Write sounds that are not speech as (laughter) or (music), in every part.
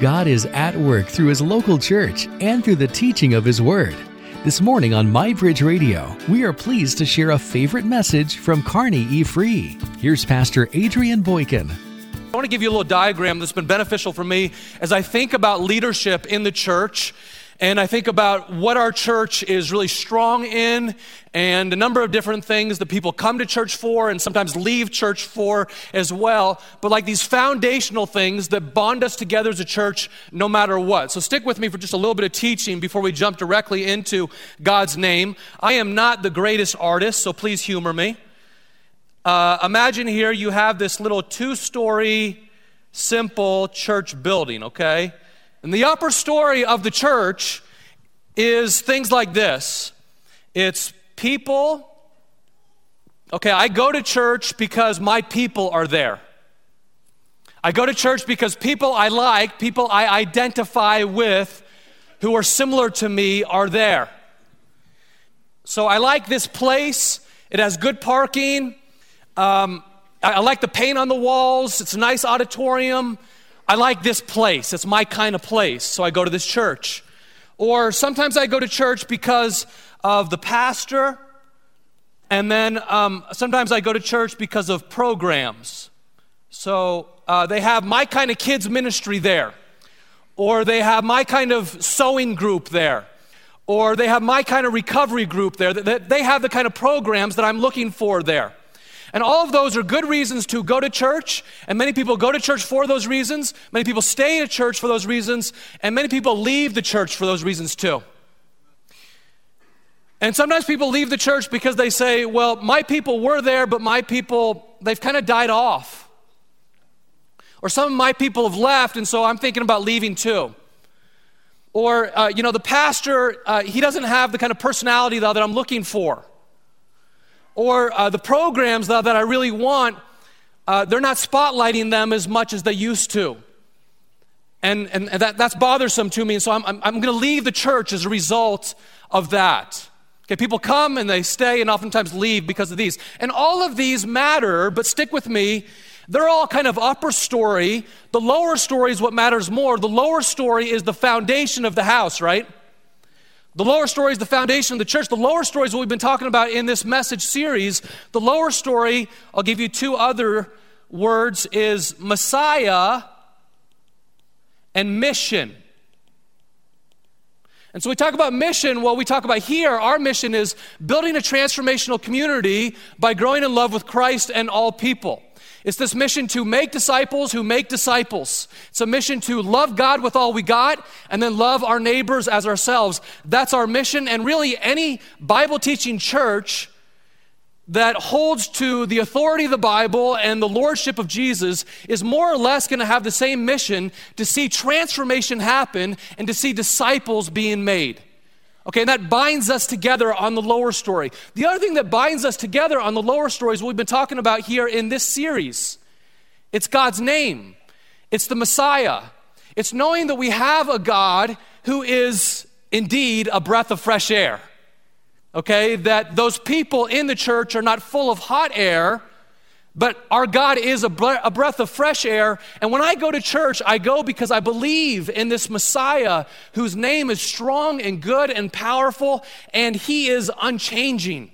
God is at work through His local church and through the teaching of His Word. This morning on MyBridge Radio, we are pleased to share a favorite message from Kearney E. Free. Here's Pastor Adrian Boykin. I want to give you a little diagram that's been beneficial for me as I think about leadership in the church and I think about what our church is really strong in and a number of different things that people come to church for and sometimes leave church for as well. But like these foundational things that bond us together as a church no matter what. So stick with me for just a little bit of teaching before we jump directly into God's name. I am not the greatest artist, so please humor me. Uh, imagine here you have this little two story, simple church building, okay? And the upper story of the church is things like this it's people. Okay, I go to church because my people are there. I go to church because people I like, people I identify with, who are similar to me, are there. So I like this place. It has good parking. Um, I, I like the paint on the walls. It's a nice auditorium. I like this place. It's my kind of place. So I go to this church. Or sometimes I go to church because of the pastor. And then um, sometimes I go to church because of programs. So uh, they have my kind of kids' ministry there. Or they have my kind of sewing group there. Or they have my kind of recovery group there. They have the kind of programs that I'm looking for there. And all of those are good reasons to go to church, and many people go to church for those reasons. Many people stay at church for those reasons, and many people leave the church for those reasons too. And sometimes people leave the church because they say, well, my people were there, but my people, they've kind of died off. Or some of my people have left, and so I'm thinking about leaving too. Or, uh, you know, the pastor, uh, he doesn't have the kind of personality though, that I'm looking for or uh, the programs that, that I really want, uh, they're not spotlighting them as much as they used to. And, and, that, that's bothersome to me. And so I'm, I'm, I'm going to leave the church as a result of that. Okay, people come and they stay and oftentimes leave because of these. And all of these matter, but stick with me. They're all kind of upper story. The lower story is what matters more. The lower story is the foundation of the house, right? The lower story is the foundation of the church. The lower story is what we've been talking about in this message series. The lower story, I'll give you two other words, is Messiah and mission. And so we talk about mission. Well, we talk about here, our mission is building a transformational community by growing in love with Christ and all people. It's this mission to make disciples who make disciples. It's a mission to love God with all we got and then love our neighbors as ourselves. That's our mission. And really, any Bible teaching church that holds to the authority of the Bible and the lordship of Jesus is more or less going to have the same mission to see transformation happen and to see disciples being made. Okay, and that binds us together on the lower story. The other thing that binds us together on the lower story is what we've been talking about here in this series. It's God's name. It's the Messiah. It's knowing that we have a God who is indeed a breath of fresh air. Okay, that those people in the church are not full of hot air, but our God is a, breath of fresh air. And when I go to church, I go because I believe in this Messiah whose name is strong and good and powerful, and he is unchanging.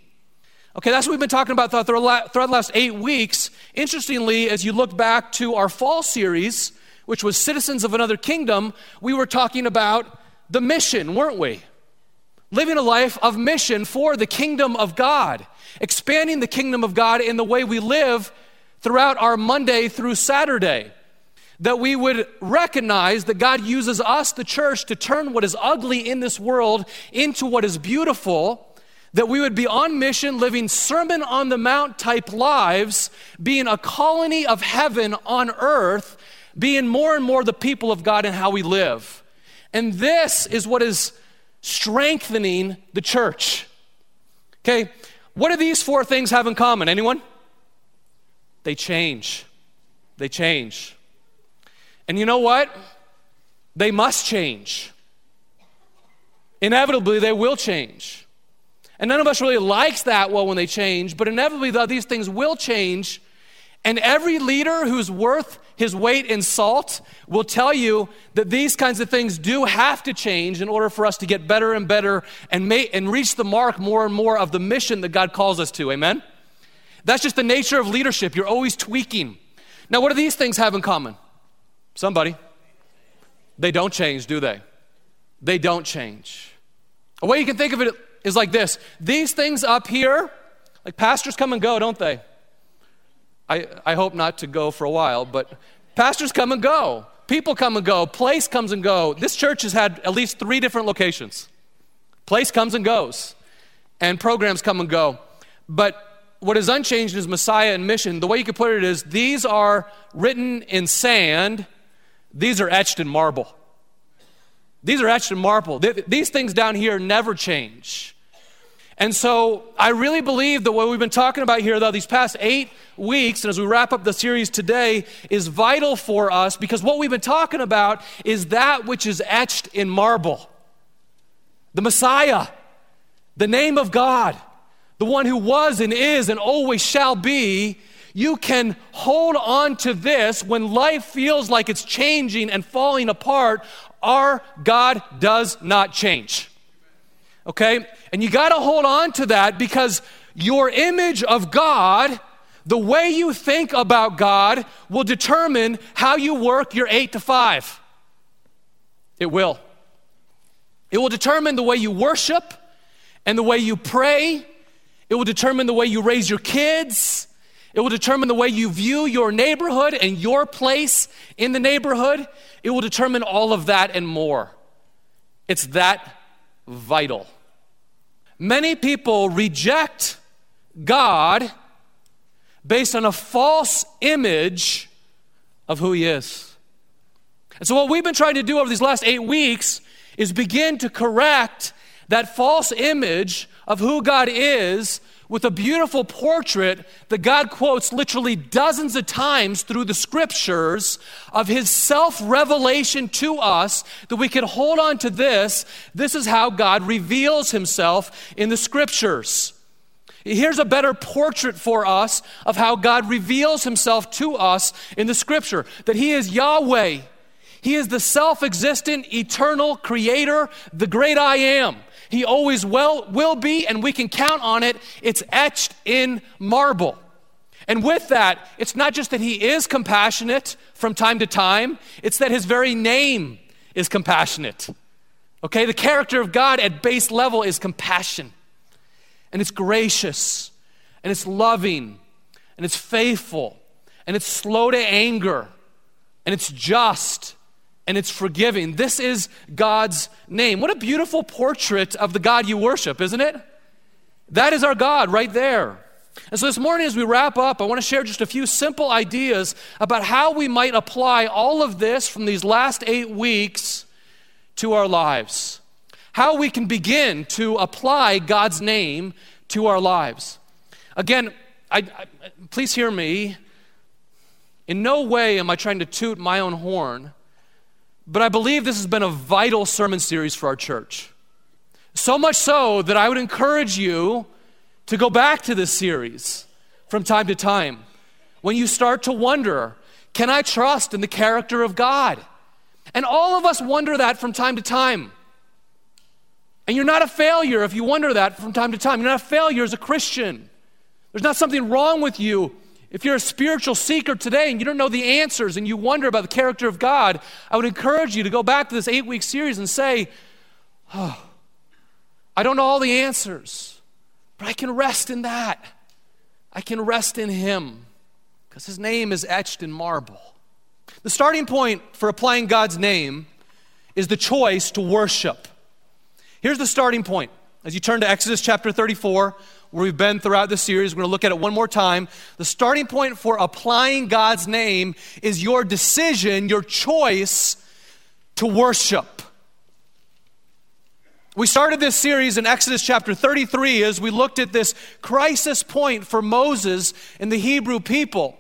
Okay, that's what we've been talking about throughout the last eight weeks. Interestingly, as you look back to our fall series, which was Citizens of Another Kingdom, we were talking about the mission, weren't we? Living a life of mission for the kingdom of God expanding the kingdom of God in the way we live throughout our Monday through Saturday. That we would recognize that God uses us, the church, to turn what is ugly in this world into what is beautiful. That we would be on mission, living Sermon on the Mount type lives, being a colony of heaven on earth, being more and more the people of God in how we live. And this is what is strengthening the church. Okay, what do these four things have in common? Anyone? They change. They change. And you know what? They must change. Inevitably, they will change. And none of us really likes that well when they change, but inevitably, these things will change. And every leader who's worth his weight in salt, will tell you that these kinds of things do have to change in order for us to get better and better and, and reach the mark more and more of the mission that God calls us to. Amen? That's just the nature of leadership. You're always tweaking. Now, what do these things have in common? Somebody. They don't change, do they? They don't change. A way you can think of it is like this these things up here, like pastors come and go, don't they? I, I hope not to go for a while, but pastors come and go. People come and go. Place comes and go. This church has had at least three different locations. Place comes and goes, and programs come and go. But what is unchanged is Messiah and mission. The way you could put it is these are written in sand, these are etched in marble. These are etched in marble. These things down here never change. And so I really believe that what we've been talking about here, though, these past eight weeks, and as we wrap up the series today, is vital for us because what we've been talking about is that which is etched in marble the Messiah, the name of God, the one who was and is and always shall be. You can hold on to this when life feels like it's changing and falling apart. Our God does not change. Okay? And you got to hold on to that because your image of God, the way you think about God, will determine how you work your eight to five. It will. It will determine the way you worship and the way you pray. It will determine the way you raise your kids. It will determine the way you view your neighborhood and your place in the neighborhood. It will determine all of that and more. It's that vital. Many people reject God based on a false image of who He is. And so, what we've been trying to do over these last eight weeks is begin to correct that false image of who God is with a beautiful portrait that God quotes literally dozens of times through the scriptures of his self revelation to us that we can hold on to this. This is how God reveals himself in the scriptures. Here's a better portrait for us of how God reveals himself to us in the scripture that he is Yahweh. He is the self existent, eternal creator, the great I am. He always will, will be, and we can count on it. It's etched in marble. And with that, it's not just that he is compassionate from time to time, it's that his very name is compassionate. Okay, the character of God at base level is compassion. And it's gracious, and it's loving, and it's faithful, and it's slow to anger, and it's just, and it's forgiving. This is God's name. What a beautiful portrait of the God you worship, isn't it? That is our God right there. And so this morning, as we wrap up, I want to share just a few simple ideas about how we might apply all of this from these last eight weeks to our lives. How we can begin to apply God's name to our lives. Again, I, I, please hear me. In no way am I trying to toot my own horn. But I believe this has been a vital sermon series for our church. So much so that I would encourage you to go back to this series from time to time when you start to wonder can I trust in the character of God? And all of us wonder that from time to time. And you're not a failure if you wonder that from time to time. You're not a failure as a Christian. There's not something wrong with you if you're a spiritual seeker today and you don't know the answers and you wonder about the character of God, I would encourage you to go back to this eight week series and say, Oh, I don't know all the answers, but I can rest in that. I can rest in Him because His name is etched in marble. The starting point for applying God's name is the choice to worship. Here's the starting point. As you turn to Exodus chapter 34, where we've been throughout the series. We're going to look at it one more time. The starting point for applying God's name is your decision, your choice to worship. We started this series in Exodus chapter 33 as we looked at this crisis point for Moses and the Hebrew people,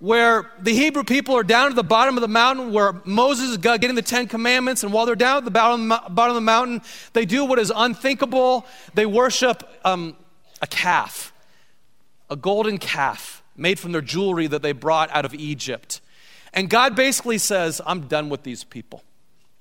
where the Hebrew people are down at the bottom of the mountain where Moses is getting the Ten Commandments, and while they're down at the bottom, of the mountain, they do what is unthinkable. They worship um, a calf, a golden calf made from their jewelry that they brought out of Egypt. And God basically says, I'm done with these people.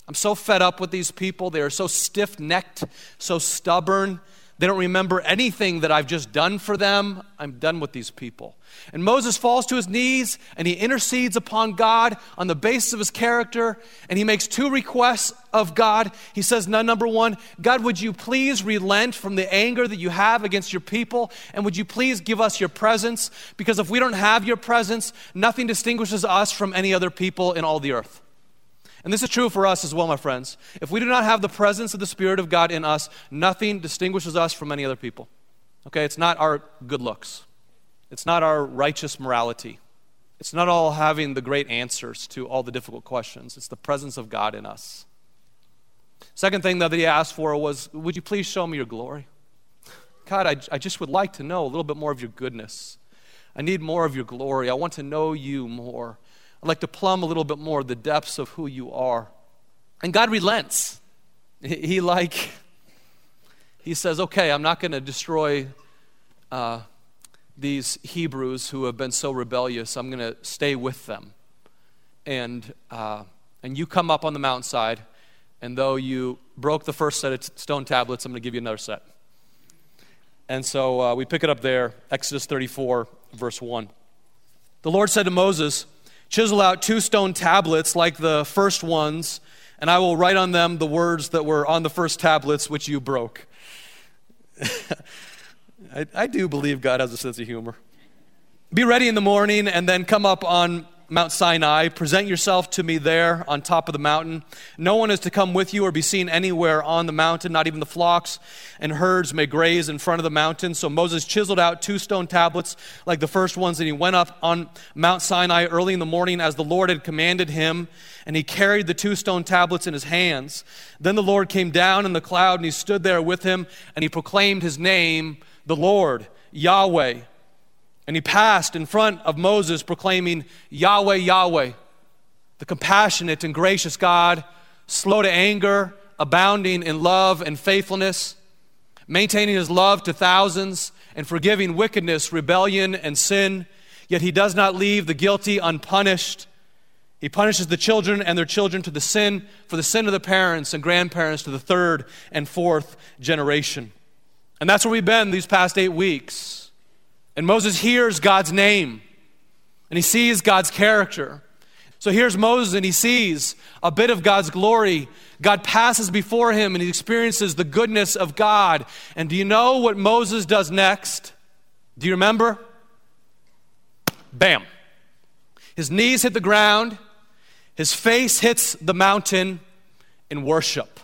I'm so fed up with these people. They are so stiff necked, so stubborn. They don't remember anything that I've just done for them. I'm done with these people. And Moses falls to his knees and he intercedes upon God on the basis of his character. And he makes two requests of God. He says, number one, God, would you please relent from the anger that you have against your people? And would you please give us your presence? Because if we don't have your presence, nothing distinguishes us from any other people in all the earth. And this is true for us as well, my friends. If we do not have the presence of the Spirit of God in us, nothing distinguishes us from any other people. Okay, it's not our good looks, it's not our righteous morality, it's not all having the great answers to all the difficult questions. It's the presence of God in us. Second thing that he asked for was, Would you please show me your glory? God, I, I just would like to know a little bit more of your goodness. I need more of your glory. I want to know you more. I'd like to plumb a little bit more the depths of who you are. And God relents. He, like, he says, okay, I'm not going to destroy uh, these Hebrews who have been so rebellious. I'm going to stay with them. And, uh, and you come up on the mountainside, and though you broke the first set of t- stone tablets, I'm going to give you another set. And so uh, we pick it up there, Exodus 34, verse 1. The Lord said to Moses, Chisel out two stone tablets like the first ones, and I will write on them the words that were on the first tablets which you broke. (laughs) I, I do believe God has a sense of humor. Be ready in the morning and then come up on Mount Sinai. Present yourself to me there on top of the mountain. No one is to come with you or be seen anywhere on the mountain, not even the flocks and herds may graze in front of the mountain. So Moses chiseled out two stone tablets like the first ones, and he went up on Mount Sinai early in the morning as the Lord had commanded him, and he carried the two stone tablets in his hands. Then the Lord came down in the cloud, and he stood there with him, and he proclaimed his name, the Lord, Yahweh. And he passed in front of Moses, proclaiming, Yahweh, Yahweh, the compassionate and gracious God, slow to anger, abounding in love and faithfulness, maintaining his love to thousands, and forgiving wickedness, rebellion, and sin. Yet he does not leave the guilty unpunished. He punishes the children and their children to the sin, for the sin of the parents and grandparents to the third and fourth generation. And that's where we've been these past eight weeks. And Moses hears God's name and he sees God's character. So here's Moses and he sees a bit of God's glory. God passes before him and he experiences the goodness of God. And do you know what Moses does next? Do you remember? Bam. His knees hit the ground, his face hits the mountain in worship.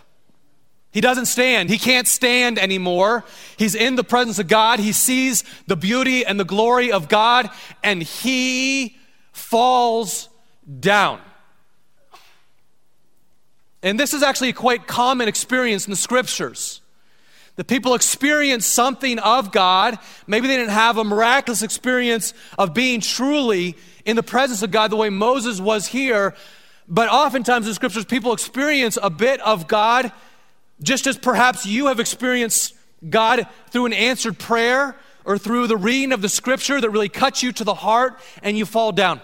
He doesn't stand. He can't stand anymore. He's in the presence of God. He sees the beauty and the glory of God, and he falls down. And this is actually a quite common experience in the scriptures. The people experience something of God. Maybe they didn't have a miraculous experience of being truly in the presence of God the way Moses was here. But oftentimes in scriptures, people experience a bit of God just as perhaps you have experienced God through an answered prayer or through the reading of the scripture that really cuts you to the heart and you fall down.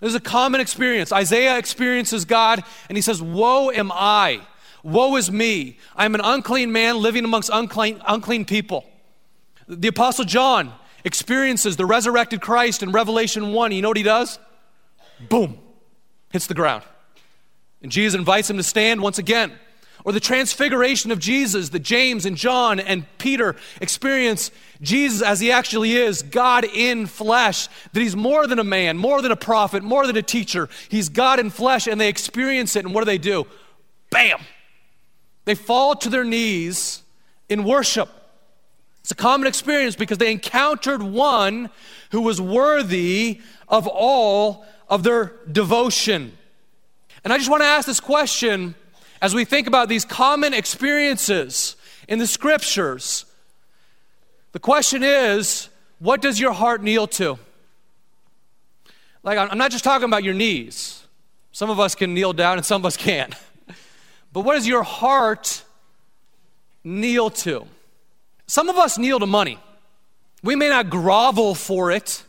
This is a common experience. Isaiah experiences God and he says, Woe am I! Woe is me! I am an unclean man living amongst unclean, unclean people. The Apostle John experiences the resurrected Christ in Revelation 1. You know what he does? Boom, hits the ground. And Jesus invites him to stand once again. Or the transfiguration of Jesus that James and John and Peter experience Jesus as he actually is, God in flesh, that he's more than a man, more than a prophet, more than a teacher. He's God in flesh, and they experience it. And what do they do? Bam! They fall to their knees in worship. It's a common experience because they encountered one who was worthy of all of their devotion. And I just want to ask this question as we think about these common experiences in the scriptures, the question is what does your heart kneel to? Like, I'm not just talking about your knees. Some of us can kneel down and some of us can't. (laughs) But what does your heart kneel to? Some of us kneel to money. We may not grovel for it,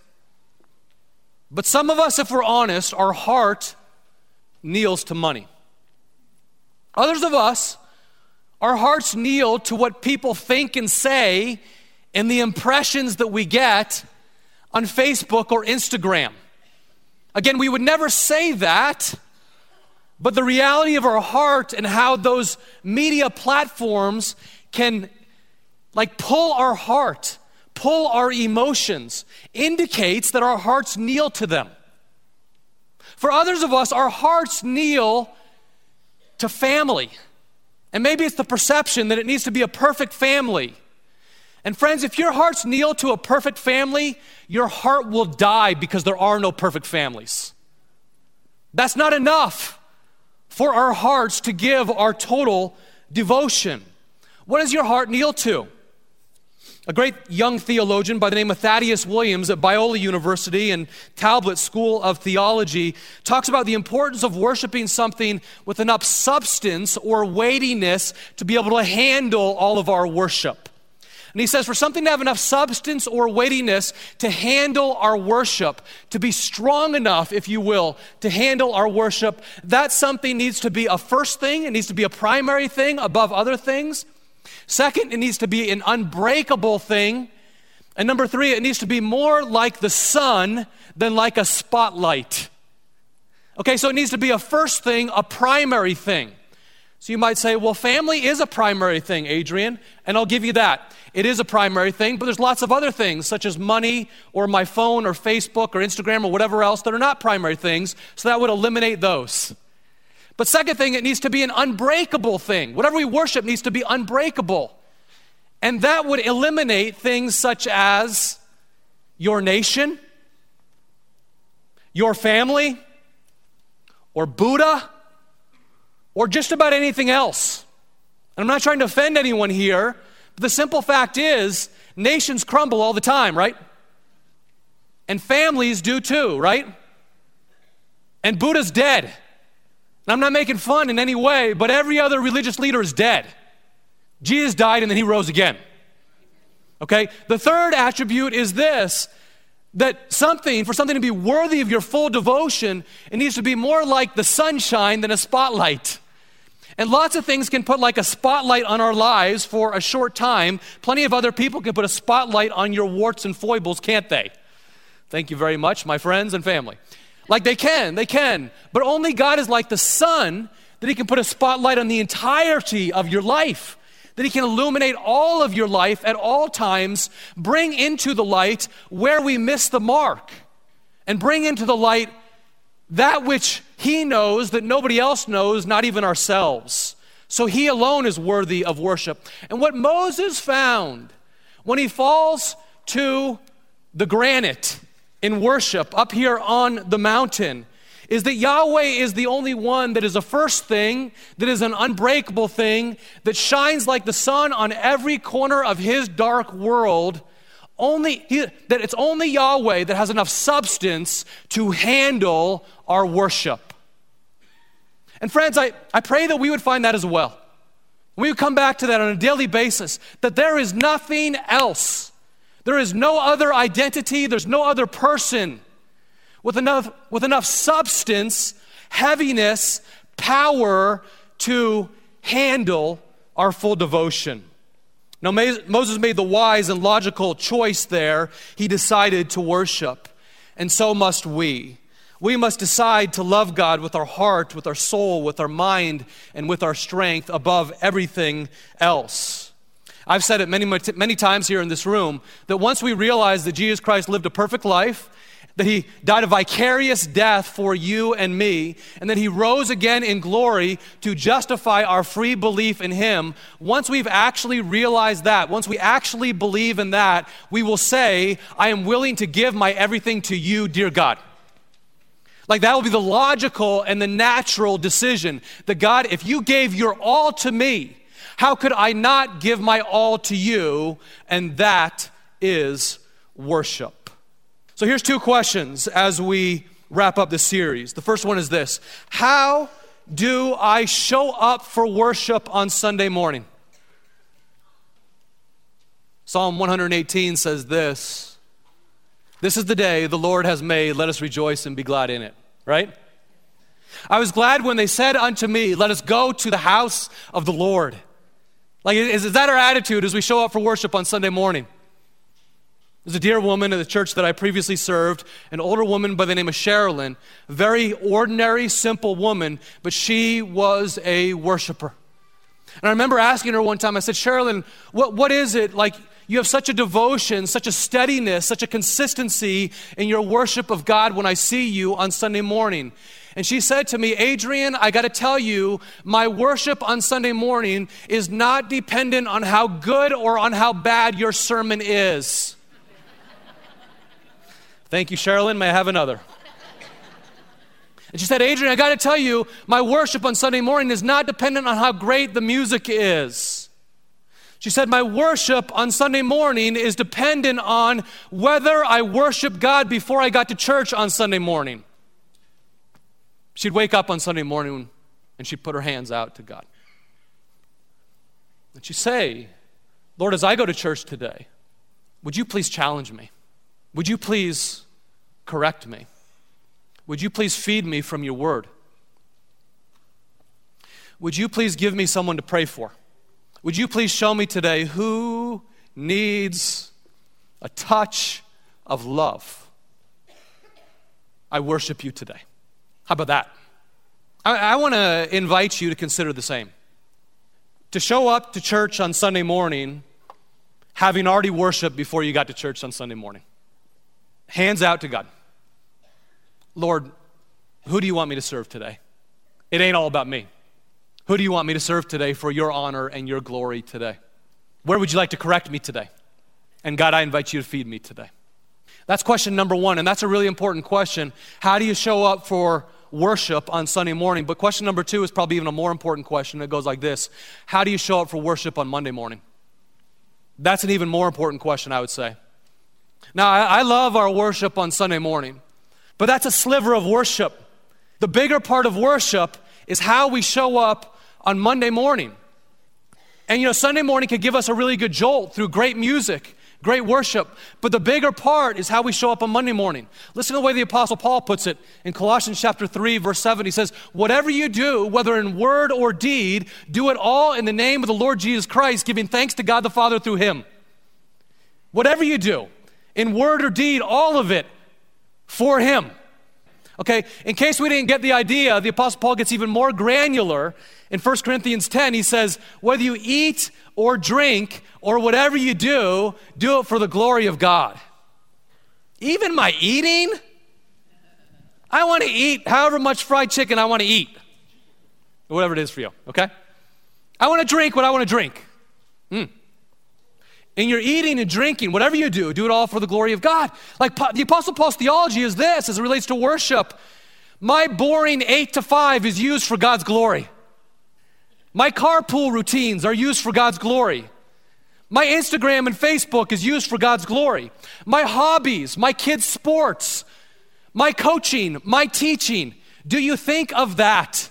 But some of us, if we're honest, our heart kneels to money. Others of us, our hearts kneel to what people think and say and the impressions that we get on Facebook or Instagram. Again, we would never say that, but the reality of our heart and how those media platforms can like pull our heart, pull our emotions, indicates that our hearts kneel to them. For others of us, our hearts kneel to family. And maybe it's the perception that it needs to be a perfect family. And friends, if your hearts kneel to a perfect family, your heart will die because there are no perfect families. That's not enough for our hearts to give our total devotion. What does your heart kneel to? A great young theologian by the name of Thaddeus Williams at Biola University and Talbot School of Theology talks about the importance of worshiping something with enough substance or weightiness to be able to handle all of our worship. And he says, for something to have enough substance or weightiness to handle our worship, to be strong enough, if you will, to handle our worship, that something needs to be a first thing, it needs to be a primary thing above other things. Second, it needs to be an unbreakable thing. And number three, it needs to be more like the sun than like a spotlight. Okay, so it needs to be a first thing, a primary thing. So you might say, well, family is a primary thing, Adrian, and I'll give you that. It is a primary thing, but there's lots of other things, such as money or my phone or Facebook or Instagram or whatever else, that are not primary things, so that would eliminate those. But second thing, it needs to be an unbreakable thing. Whatever we worship needs to be unbreakable. And that would eliminate things such as your nation, your family, or Buddha, or just about anything else. And I'm not trying to offend anyone here, but the simple fact is nations crumble all the time, right? And families do too, right? And Buddha's dead. And I'm not making fun in any way, but every other religious leader is dead. Jesus died and then he rose again. Okay? The third attribute is this that something, for something to be worthy of your full devotion, it needs to be more like the sunshine than a spotlight. And lots of things can put like a spotlight on our lives for a short time. Plenty of other people can put a spotlight on your warts and foibles, can't they? Thank you very much, my friends and family. Like they can, they can. But only God is like the sun that He can put a spotlight on the entirety of your life, that He can illuminate all of your life at all times, bring into the light where we miss the mark, and bring into the light that which He knows that nobody else knows, not even ourselves. So He alone is worthy of worship. And what Moses found when he falls to the granite, in worship up here on the mountain is that Yahweh is the only one that is a first thing, that is an unbreakable thing, that shines like the sun on every corner of his dark world. Only he, that it's only Yahweh that has enough substance to handle our worship. And friends, I, I pray that we would find that as well. We would come back to that on a daily basis, that there is nothing else there is no other identity, there's no other person with enough, with enough substance, heaviness, power to handle our full devotion. Now, Moses made the wise and logical choice there. He decided to worship, and so must we. We must decide to love God with our heart, with our soul, with our mind, and with our strength above everything else. I've said it many, many times here in this room that once we realize that Jesus Christ lived a perfect life, that he died a vicarious death for you and me, and that he rose again in glory to justify our free belief in him, once we've actually realized that, once we actually believe in that, we will say, I am willing to give my everything to you, dear God. Like that will be the logical and the natural decision that God, if you gave your all to me, how could I not give my all to you? And that is worship. So here's two questions as we wrap up the series. The first one is this How do I show up for worship on Sunday morning? Psalm 118 says this This is the day the Lord has made. Let us rejoice and be glad in it, right? I was glad when they said unto me, Let us go to the house of the Lord. Like, is, is that our attitude as we show up for worship on Sunday morning? There's a dear woman in the church that I previously served, an older woman by the name of Sherilyn, very ordinary, simple woman, but she was a worshiper. And I remember asking her one time, I said, Sherilyn, what, what is it like? You have such a devotion, such a steadiness, such a consistency in your worship of God when I see you on Sunday morning. And she said to me, Adrian, I got to tell you, my worship on Sunday morning is not dependent on how good or on how bad your sermon is. Thank you, Sherilyn. May I have another? And she said, Adrian, I got to tell you, my worship on Sunday morning is not dependent on how great the music is. She said, My worship on Sunday morning is dependent on whether I worship God before I got to church on Sunday morning. She'd wake up on Sunday morning and she'd put her hands out to God. And she'd say, Lord, as I go to church today, would you please challenge me? Would you please correct me? Would you please feed me from your word? Would you please give me someone to pray for? Would you please show me today who needs a touch of love? I worship you today. How about that? I, I want to invite you to consider the same. To show up to church on Sunday morning having already worshiped before you got to church on Sunday morning. Hands out to God. Lord, who do you want me to serve today? It ain't all about me. Who do you want me to serve today for your honor and your glory today? Where would you like to correct me today? And God, I invite you to feed me today. That's question number one, and that's a really important question. How do you show up for worship on Sunday morning. But question number two is probably even a more important question. It goes like this How do you show up for worship on Monday morning? That's an even more important question, I would say. Now, I, I love our worship on Sunday morning, but that's a sliver of worship. The bigger part of worship is how we show up on Monday morning. And you know, Sunday morning can give us a really good jolt through great music great worship. But the bigger part is how we show up on Monday morning. Listen to the way the Apostle Paul puts it in Colossians chapter 3, verse 7. He says, Whatever you do, whether in word or deed, do it all in the name of the Lord Jesus Christ, giving thanks to God the Father through him. Whatever you do, in word or deed, all of it for him. Okay, in case we didn't get the idea, the Apostle Paul gets even more granular. In 1 Corinthians 10, he says, Whether you eat or drink or whatever you do, do it for the glory of God. Even my eating, I want to eat however much fried chicken I want to eat, whatever it is for you, okay? I want to drink what I want to drink. Mm. In your eating and drinking, whatever you do, do it all for the glory of God. Like the Apostle Paul's theology is this as it relates to worship. My boring eight to five is used for God's glory. My carpool routines are used for God's glory. My Instagram and Facebook is used for God's glory. My hobbies, my kids' sports, my coaching, my teaching. Do you think of that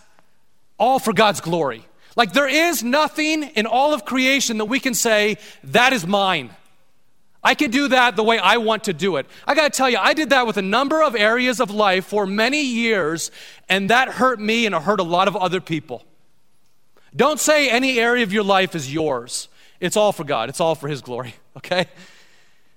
all for God's glory? Like there is nothing in all of creation that we can say, that is mine. I can do that the way I want to do it. I got to tell you, I did that with a number of areas of life for many years, and that hurt me and it hurt a lot of other people. Don't say any area of your life is yours. It's all for God, it's all for His glory, (laughs) okay?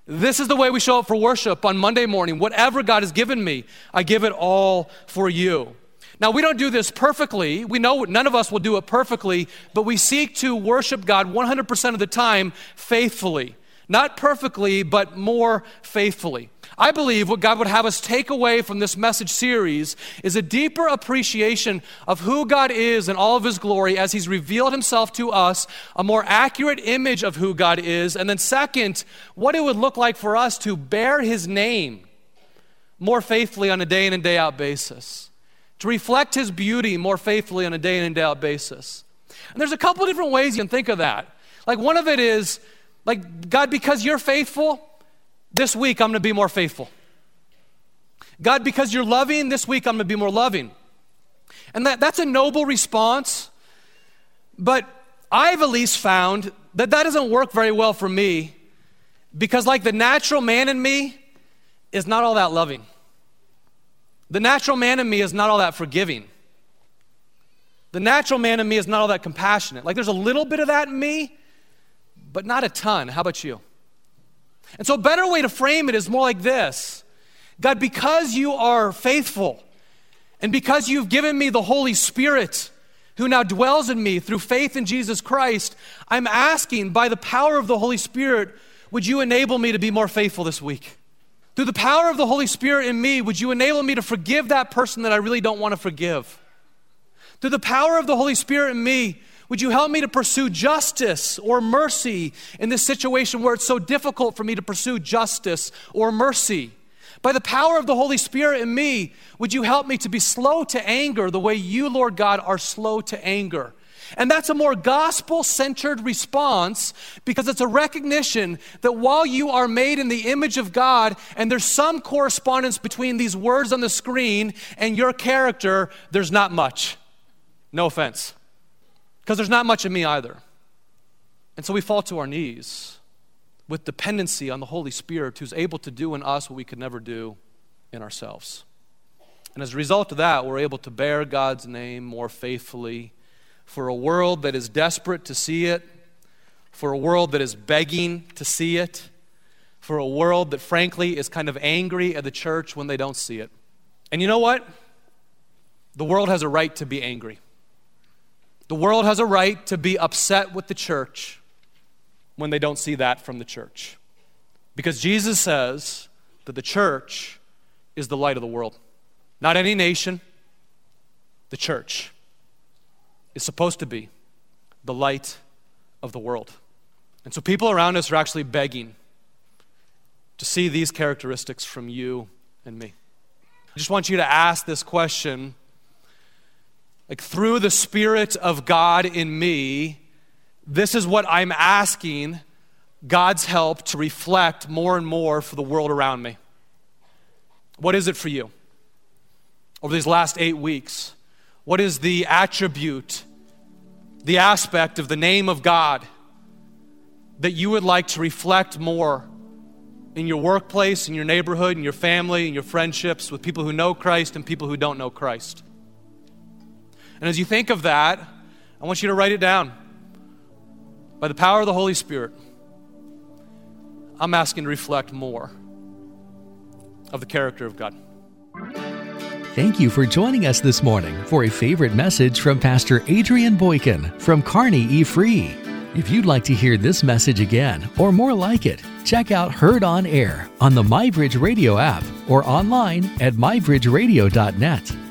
This is the way we show up for worship on Monday morning. Whatever God has given me, I give it all for you. Now, we don't do this perfectly. We know none of us will do it perfectly, but we seek to worship God 100% of the time faithfully. Not perfectly, but more faithfully. I believe what God would have us take away from this message series is a deeper appreciation of who God is and all of His glory as He's revealed Himself to us, a more accurate image of who God is, and then, second, what it would look like for us to bear His name more faithfully on a day in and day out basis, to reflect His beauty more faithfully on a day in and day out basis. And there's a couple different ways you can think of that. Like, one of it is, like, God, because you're faithful, this week, I'm to be more faithful. God, because you're loving, this week I'm to be more loving. And that, that's a noble response, but I've at least found that that doesn't work very well for me because, like the natural man in me, is not all that loving. The natural man in me is not all that forgiving. The natural man in me is not all that compassionate. Like there's a little bit of that in me, but not a ton. How about you? And so, a better way to frame it is more like this God, because you are faithful, and because you've given me the Holy Spirit, who now dwells in me through faith in Jesus Christ, I'm asking by the power of the Holy Spirit, would you enable me to be more faithful this week? Through the power of the Holy Spirit in me, would you enable me to forgive that person that I really don't want to forgive? Through the power of the Holy Spirit in me, would you help me to pursue justice or mercy in this situation where it's so difficult for me to pursue justice or mercy? By the power of the Holy Spirit in me, would you help me to be slow to anger the way you, Lord God, are slow to anger? And that's a more gospel centered response because it's a recognition that while you are made in the image of God and there's some correspondence between these words on the screen and your character, there's not much. No offense. Because there's not much in me either. And so we fall to our knees with dependency on the Holy Spirit who's able to do in us what we could never do in ourselves. And as a result of that, we're able to bear God's name more faithfully for a world that is desperate to see it, for a world that is begging to see it, for a world that frankly is kind of angry at the church when they don't see it. And you know what? The world has a right to be angry. The world has a right to be upset with the church when they don't see that from the church. Because Jesus says that the church is the light of the world. Not any nation, the church is supposed to be the light of the world. And so people around us are actually begging to see these characteristics from you and me. I just want you to ask this question like through the Spirit of God in me, this is what I'm asking God's help to reflect more and more for the world around me. What is it for you? Over these last eight weeks, what is the attribute, the aspect of the name of God that you would like to reflect more in your workplace, in your neighborhood, in your family, in your friendships with people who know Christ and people who don't know Christ? And as you think of that, I want you to write it down. By the power of the Holy Spirit, I'm asking to reflect more of the character of God. Thank you for joining us this morning for a favorite message from Pastor Adrian Boykin from Kearney E. Free. If you'd like to hear this message again or more like it, check out Heard on Air on the MyBridge Radio app or online at mybridgeradio.net.